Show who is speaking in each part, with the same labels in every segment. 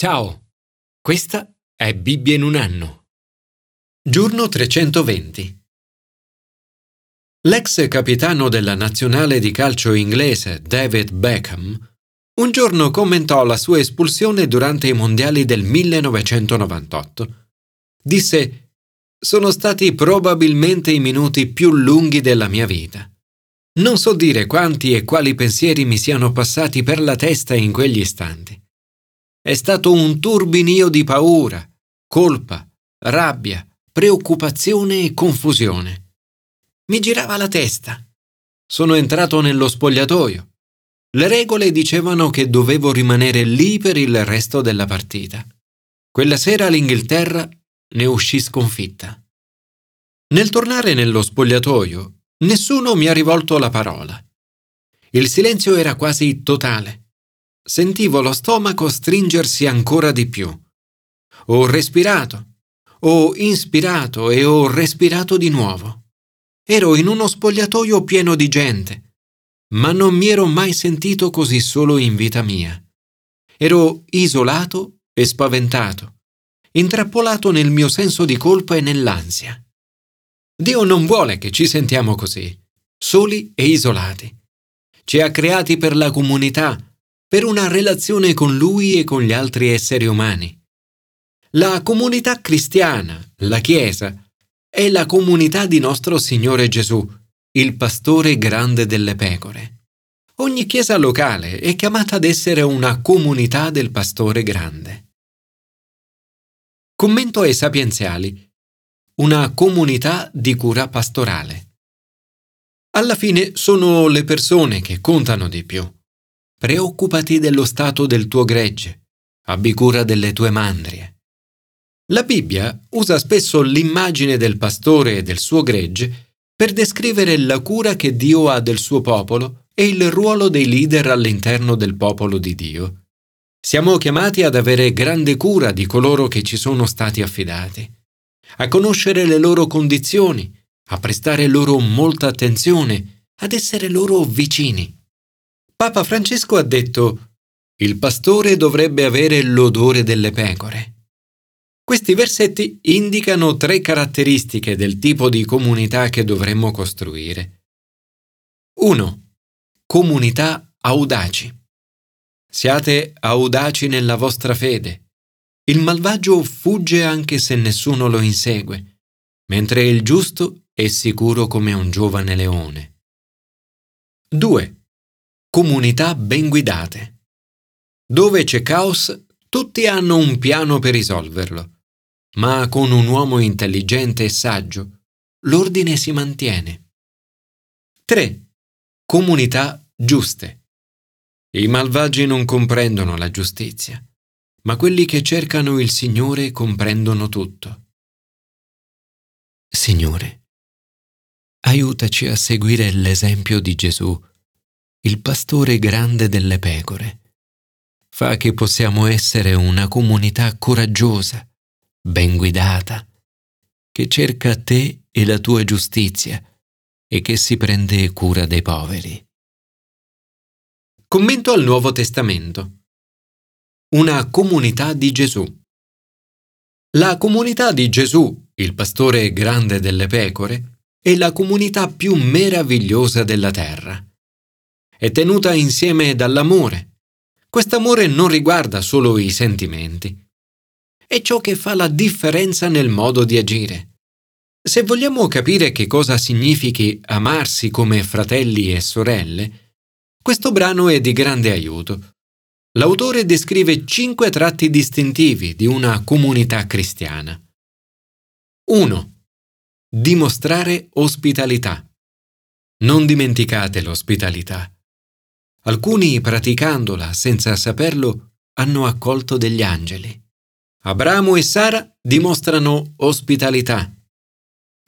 Speaker 1: Ciao, questa è Bibbia in un anno. Giorno 320. L'ex capitano della nazionale di calcio inglese David Beckham un giorno commentò la sua espulsione durante i mondiali del 1998. Disse sono stati probabilmente i minuti più lunghi della mia vita. Non so dire quanti e quali pensieri mi siano passati per la testa in quegli istanti. È stato un turbinio di paura, colpa, rabbia, preoccupazione e confusione. Mi girava la testa. Sono entrato nello spogliatoio. Le regole dicevano che dovevo rimanere lì per il resto della partita. Quella sera l'Inghilterra ne uscì sconfitta. Nel tornare nello spogliatoio, nessuno mi ha rivolto la parola. Il silenzio era quasi totale sentivo lo stomaco stringersi ancora di più. Ho respirato, ho inspirato e ho respirato di nuovo. Ero in uno spogliatoio pieno di gente, ma non mi ero mai sentito così solo in vita mia. Ero isolato e spaventato, intrappolato nel mio senso di colpa e nell'ansia. Dio non vuole che ci sentiamo così, soli e isolati. Ci ha creati per la comunità, per una relazione con Lui e con gli altri esseri umani. La comunità cristiana, la Chiesa, è la comunità di nostro Signore Gesù, il pastore grande delle pecore. Ogni chiesa locale è chiamata ad essere una comunità del pastore grande. Commento ai sapienziali. Una comunità di cura pastorale. Alla fine sono le persone che contano di più. Preoccupati dello stato del tuo gregge, abbi cura delle tue mandrie. La Bibbia usa spesso l'immagine del pastore e del suo gregge per descrivere la cura che Dio ha del suo popolo e il ruolo dei leader all'interno del popolo di Dio. Siamo chiamati ad avere grande cura di coloro che ci sono stati affidati, a conoscere le loro condizioni, a prestare loro molta attenzione, ad essere loro vicini. Papa Francesco ha detto il pastore dovrebbe avere l'odore delle pecore. Questi versetti indicano tre caratteristiche del tipo di comunità che dovremmo costruire. 1. Comunità audaci. Siate audaci nella vostra fede. Il malvagio fugge anche se nessuno lo insegue, mentre il giusto è sicuro come un giovane leone. 2 comunità ben guidate. Dove c'è caos, tutti hanno un piano per risolverlo, ma con un uomo intelligente e saggio, l'ordine si mantiene. 3. Comunità giuste. I malvagi non comprendono la giustizia, ma quelli che cercano il Signore comprendono tutto. Signore, aiutaci a seguire l'esempio di Gesù il pastore grande delle pecore. Fa che possiamo essere una comunità coraggiosa, ben guidata, che cerca te e la tua giustizia e che si prende cura dei poveri. Commento al Nuovo Testamento. Una comunità di Gesù. La comunità di Gesù, il pastore grande delle pecore, è la comunità più meravigliosa della terra è tenuta insieme dall'amore. Quest'amore non riguarda solo i sentimenti. È ciò che fa la differenza nel modo di agire. Se vogliamo capire che cosa significhi amarsi come fratelli e sorelle, questo brano è di grande aiuto. L'autore descrive cinque tratti distintivi di una comunità cristiana. 1. Dimostrare ospitalità. Non dimenticate l'ospitalità. Alcuni, praticandola senza saperlo, hanno accolto degli angeli. Abramo e Sara dimostrano ospitalità.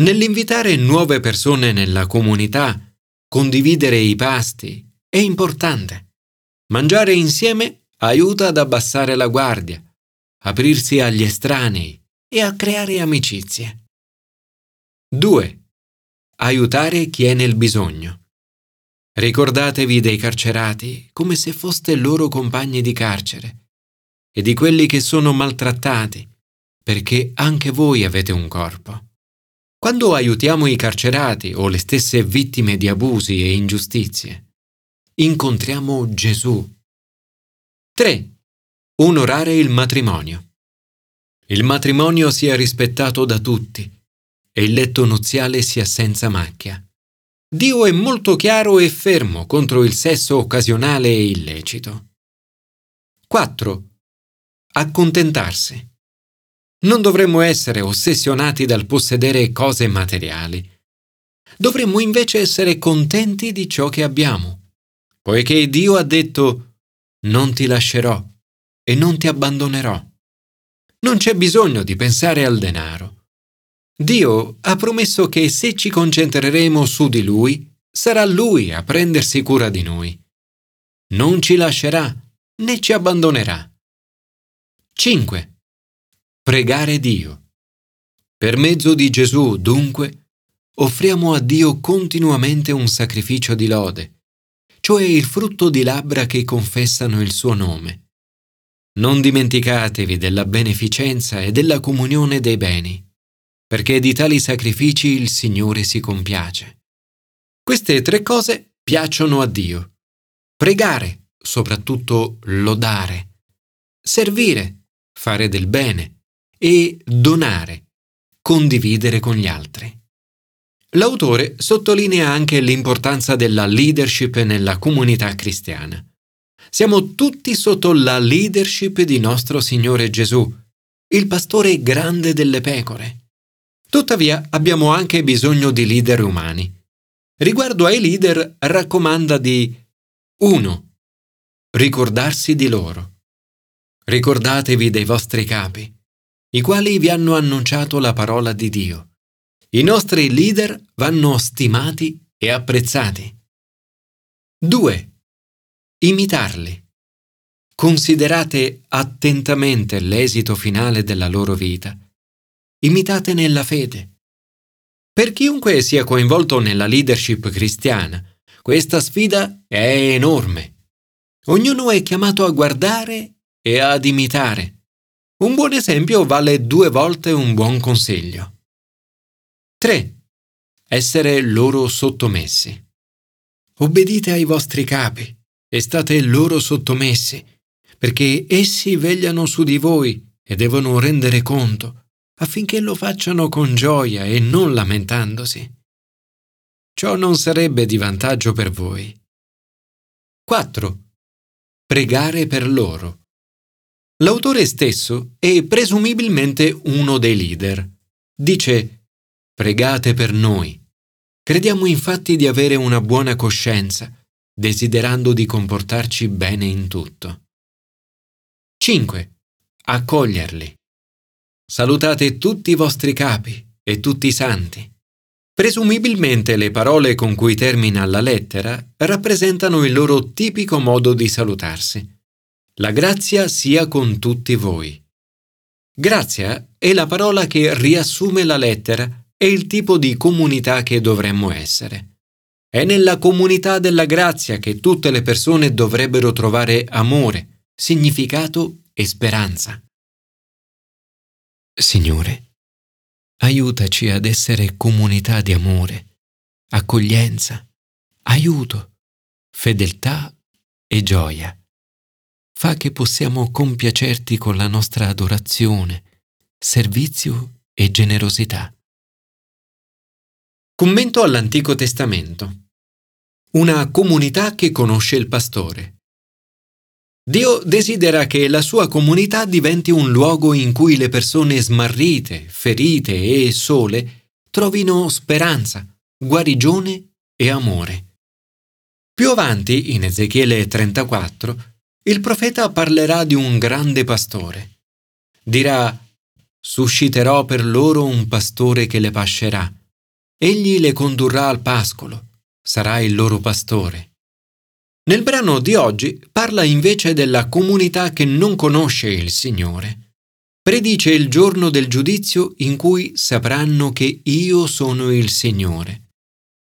Speaker 1: Nell'invitare nuove persone nella comunità, condividere i pasti è importante. Mangiare insieme aiuta ad abbassare la guardia, aprirsi agli estranei e a creare amicizie. 2. Aiutare chi è nel bisogno. Ricordatevi dei carcerati come se foste loro compagni di carcere e di quelli che sono maltrattati, perché anche voi avete un corpo. Quando aiutiamo i carcerati o le stesse vittime di abusi e ingiustizie, incontriamo Gesù. 3. Onorare il matrimonio. Il matrimonio sia rispettato da tutti e il letto nuziale sia senza macchia. Dio è molto chiaro e fermo contro il sesso occasionale e illecito. 4. Accontentarsi. Non dovremmo essere ossessionati dal possedere cose materiali. Dovremmo invece essere contenti di ciò che abbiamo, poiché Dio ha detto non ti lascerò e non ti abbandonerò. Non c'è bisogno di pensare al denaro. Dio ha promesso che se ci concentreremo su di Lui, sarà Lui a prendersi cura di noi. Non ci lascerà né ci abbandonerà. 5. Pregare Dio. Per mezzo di Gesù, dunque, offriamo a Dio continuamente un sacrificio di lode, cioè il frutto di labbra che confessano il suo nome. Non dimenticatevi della beneficenza e della comunione dei beni perché di tali sacrifici il Signore si compiace. Queste tre cose piacciono a Dio. Pregare, soprattutto lodare. Servire, fare del bene. E donare, condividere con gli altri. L'autore sottolinea anche l'importanza della leadership nella comunità cristiana. Siamo tutti sotto la leadership di nostro Signore Gesù, il pastore grande delle pecore. Tuttavia abbiamo anche bisogno di leader umani. Riguardo ai leader raccomanda di 1. Ricordarsi di loro. Ricordatevi dei vostri capi, i quali vi hanno annunciato la parola di Dio. I nostri leader vanno stimati e apprezzati. 2. Imitarli. Considerate attentamente l'esito finale della loro vita imitate nella fede. Per chiunque sia coinvolto nella leadership cristiana, questa sfida è enorme. Ognuno è chiamato a guardare e ad imitare. Un buon esempio vale due volte un buon consiglio. 3. Essere loro sottomessi. Obbedite ai vostri capi e state loro sottomessi, perché essi vegliano su di voi e devono rendere conto affinché lo facciano con gioia e non lamentandosi. Ciò non sarebbe di vantaggio per voi. 4. Pregare per loro. L'autore stesso è presumibilmente uno dei leader. Dice, pregate per noi. Crediamo infatti di avere una buona coscienza, desiderando di comportarci bene in tutto. 5. Accoglierli. Salutate tutti i vostri capi e tutti i santi. Presumibilmente le parole con cui termina la lettera rappresentano il loro tipico modo di salutarsi. La grazia sia con tutti voi. Grazia è la parola che riassume la lettera e il tipo di comunità che dovremmo essere. È nella comunità della grazia che tutte le persone dovrebbero trovare amore, significato e speranza. Signore, aiutaci ad essere comunità di amore, accoglienza, aiuto, fedeltà e gioia. Fa che possiamo compiacerti con la nostra adorazione, servizio e generosità. Commento all'Antico Testamento. Una comunità che conosce il pastore. Dio desidera che la sua comunità diventi un luogo in cui le persone smarrite, ferite e sole trovino speranza, guarigione e amore. Più avanti, in Ezechiele 34, il profeta parlerà di un grande pastore. Dirà, susciterò per loro un pastore che le pascerà. Egli le condurrà al pascolo, sarà il loro pastore. Nel brano di oggi parla invece della comunità che non conosce il Signore. Predice il giorno del giudizio in cui sapranno che io sono il Signore.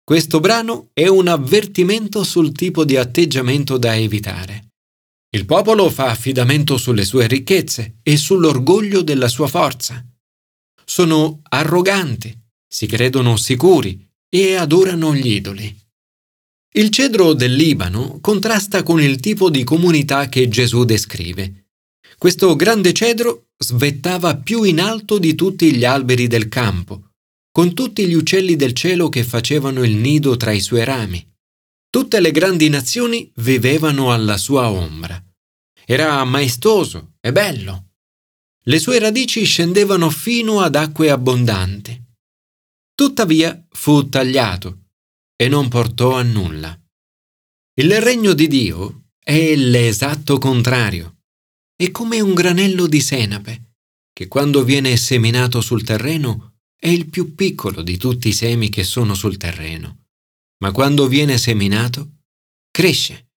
Speaker 1: Questo brano è un avvertimento sul tipo di atteggiamento da evitare. Il popolo fa affidamento sulle sue ricchezze e sull'orgoglio della sua forza. Sono arroganti, si credono sicuri e adorano gli idoli. Il cedro del Libano contrasta con il tipo di comunità che Gesù descrive. Questo grande cedro svettava più in alto di tutti gli alberi del campo, con tutti gli uccelli del cielo che facevano il nido tra i suoi rami. Tutte le grandi nazioni vivevano alla sua ombra. Era maestoso e bello. Le sue radici scendevano fino ad acque abbondanti. Tuttavia fu tagliato e non portò a nulla. Il regno di Dio è l'esatto contrario. È come un granello di senape, che quando viene seminato sul terreno è il più piccolo di tutti i semi che sono sul terreno, ma quando viene seminato cresce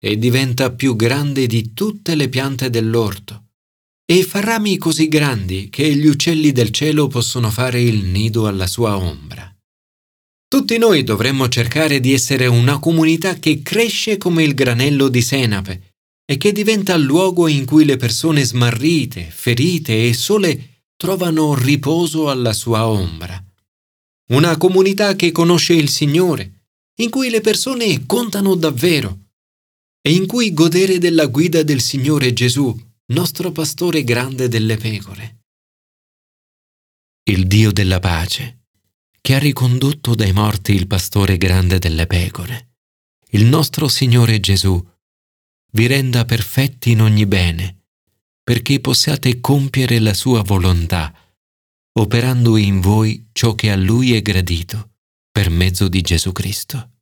Speaker 1: e diventa più grande di tutte le piante dell'orto e fa rami così grandi che gli uccelli del cielo possono fare il nido alla sua ombra. Tutti noi dovremmo cercare di essere una comunità che cresce come il granello di senape e che diventa luogo in cui le persone smarrite, ferite e sole trovano riposo alla sua ombra. Una comunità che conosce il Signore, in cui le persone contano davvero e in cui godere della guida del Signore Gesù, nostro pastore grande delle pecore. Il Dio della pace che ha ricondotto dai morti il pastore grande delle pecore, il nostro Signore Gesù, vi renda perfetti in ogni bene, perché possiate compiere la sua volontà, operando in voi ciò che a Lui è gradito, per mezzo di Gesù Cristo.